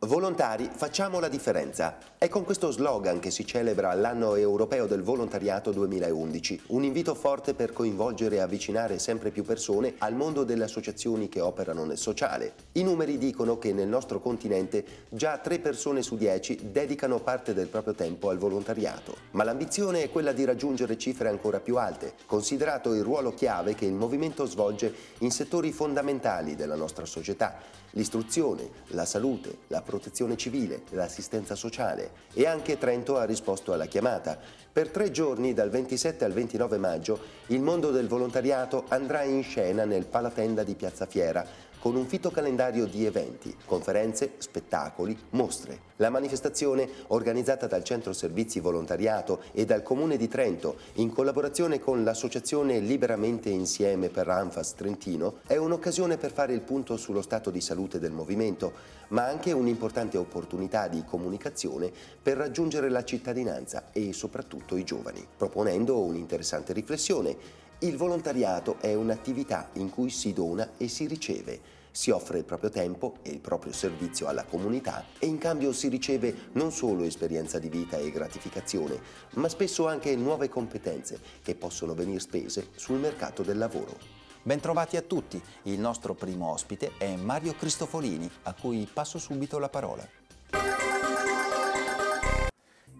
Volontari, facciamo la differenza. È con questo slogan che si celebra l'anno europeo del volontariato 2011, un invito forte per coinvolgere e avvicinare sempre più persone al mondo delle associazioni che operano nel sociale. I numeri dicono che nel nostro continente già 3 persone su 10 dedicano parte del proprio tempo al volontariato, ma l'ambizione è quella di raggiungere cifre ancora più alte, considerato il ruolo chiave che il movimento svolge in settori fondamentali della nostra società, l'istruzione, la salute, la protezione civile, l'assistenza sociale e anche Trento ha risposto alla chiamata. Per tre giorni, dal 27 al 29 maggio, il mondo del volontariato andrà in scena nel Palatenda di Piazza Fiera con un fitto calendario di eventi, conferenze, spettacoli, mostre. La manifestazione, organizzata dal Centro Servizi Volontariato e dal Comune di Trento, in collaborazione con l'associazione Liberamente Insieme per Anfas Trentino, è un'occasione per fare il punto sullo stato di salute del movimento, ma anche un'importante opportunità di comunicazione per raggiungere la cittadinanza e soprattutto i giovani, proponendo un'interessante riflessione il volontariato è un'attività in cui si dona e si riceve, si offre il proprio tempo e il proprio servizio alla comunità e in cambio si riceve non solo esperienza di vita e gratificazione, ma spesso anche nuove competenze che possono venire spese sul mercato del lavoro. Bentrovati a tutti, il nostro primo ospite è Mario Cristofolini, a cui passo subito la parola.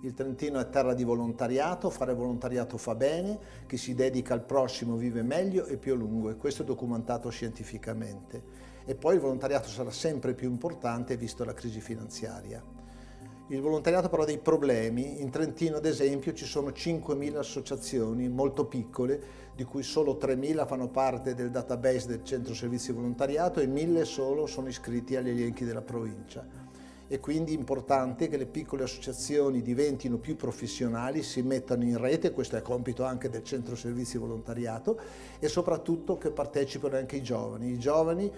Il Trentino è terra di volontariato, fare volontariato fa bene, chi si dedica al prossimo vive meglio e più a lungo e questo è documentato scientificamente. E poi il volontariato sarà sempre più importante visto la crisi finanziaria. Il volontariato però ha dei problemi, in Trentino ad esempio ci sono 5.000 associazioni molto piccole, di cui solo 3.000 fanno parte del database del centro servizi volontariato e 1.000 solo sono iscritti agli elenchi della provincia è quindi importante che le piccole associazioni diventino più professionali, si mettano in rete, questo è compito anche del centro servizi volontariato e soprattutto che partecipino anche i giovani. I giovani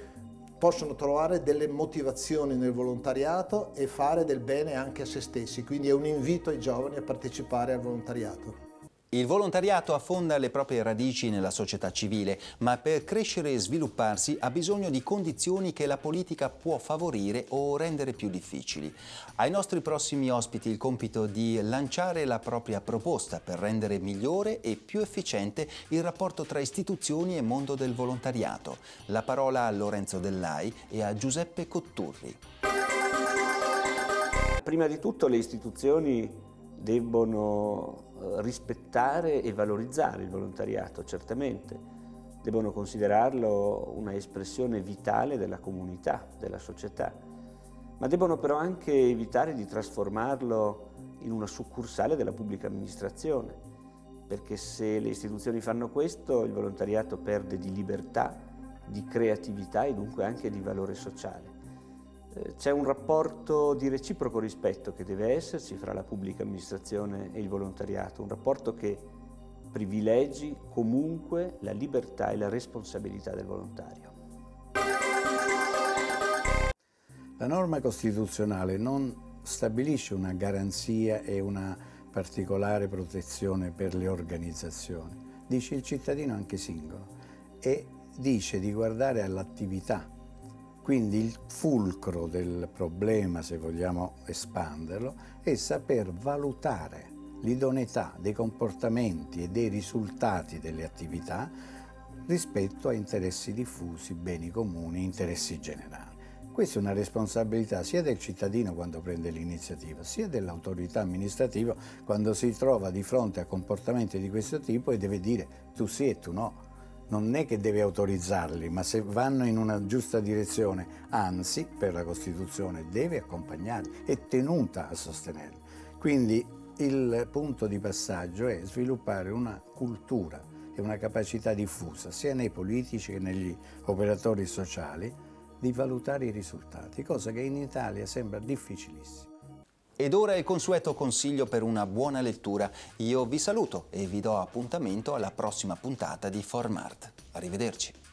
possono trovare delle motivazioni nel volontariato e fare del bene anche a se stessi, quindi è un invito ai giovani a partecipare al volontariato. Il volontariato affonda le proprie radici nella società civile, ma per crescere e svilupparsi ha bisogno di condizioni che la politica può favorire o rendere più difficili. Ai nostri prossimi ospiti il compito di lanciare la propria proposta per rendere migliore e più efficiente il rapporto tra istituzioni e mondo del volontariato. La parola a Lorenzo Dellai e a Giuseppe Cotturri. Prima di tutto le istituzioni debbono rispettare e valorizzare il volontariato, certamente, devono considerarlo una espressione vitale della comunità, della società, ma debbono però anche evitare di trasformarlo in una succursale della pubblica amministrazione, perché se le istituzioni fanno questo il volontariato perde di libertà, di creatività e dunque anche di valore sociale. C'è un rapporto di reciproco rispetto che deve esserci fra la pubblica amministrazione e il volontariato, un rapporto che privilegi comunque la libertà e la responsabilità del volontario. La norma costituzionale non stabilisce una garanzia e una particolare protezione per le organizzazioni, dice il cittadino anche singolo e dice di guardare all'attività quindi il fulcro del problema, se vogliamo espanderlo, è saper valutare l'idoneità dei comportamenti e dei risultati delle attività rispetto a interessi diffusi, beni comuni, interessi generali. Questa è una responsabilità sia del cittadino quando prende l'iniziativa, sia dell'autorità amministrativa quando si trova di fronte a comportamenti di questo tipo e deve dire tu sì e tu no non è che deve autorizzarli, ma se vanno in una giusta direzione, anzi, per la Costituzione deve accompagnarli, è tenuta a sostenerli. Quindi il punto di passaggio è sviluppare una cultura e una capacità diffusa, sia nei politici che negli operatori sociali, di valutare i risultati, cosa che in Italia sembra difficilissima. Ed ora il consueto consiglio per una buona lettura. Io vi saluto e vi do appuntamento alla prossima puntata di Formart. Arrivederci.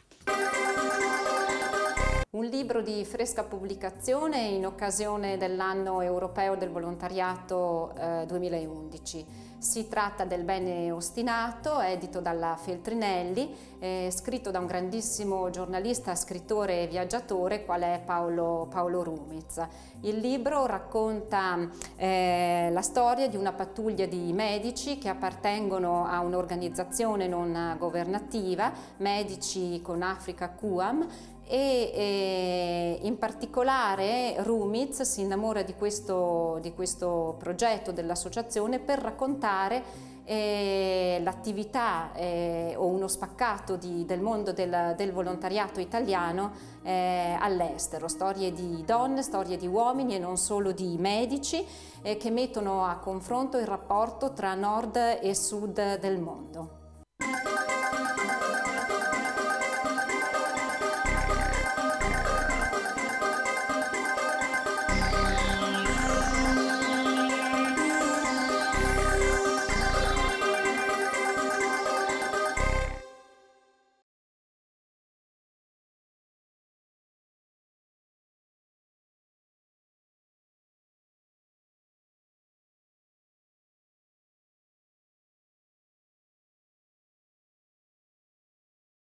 Un libro di fresca pubblicazione in occasione dell'anno europeo del volontariato eh, 2011. Si tratta del Bene ostinato, edito dalla Feltrinelli, eh, scritto da un grandissimo giornalista, scrittore e viaggiatore qual è Paolo, Paolo Rumiz. Il libro racconta eh, la storia di una pattuglia di medici che appartengono a un'organizzazione non governativa, Medici con Africa QAM, e eh, in particolare Rumiz si innamora di questo, di questo progetto dell'associazione per raccontare eh, l'attività eh, o uno spaccato di, del mondo del, del volontariato italiano eh, all'estero, storie di donne, storie di uomini e non solo di medici eh, che mettono a confronto il rapporto tra nord e sud del mondo.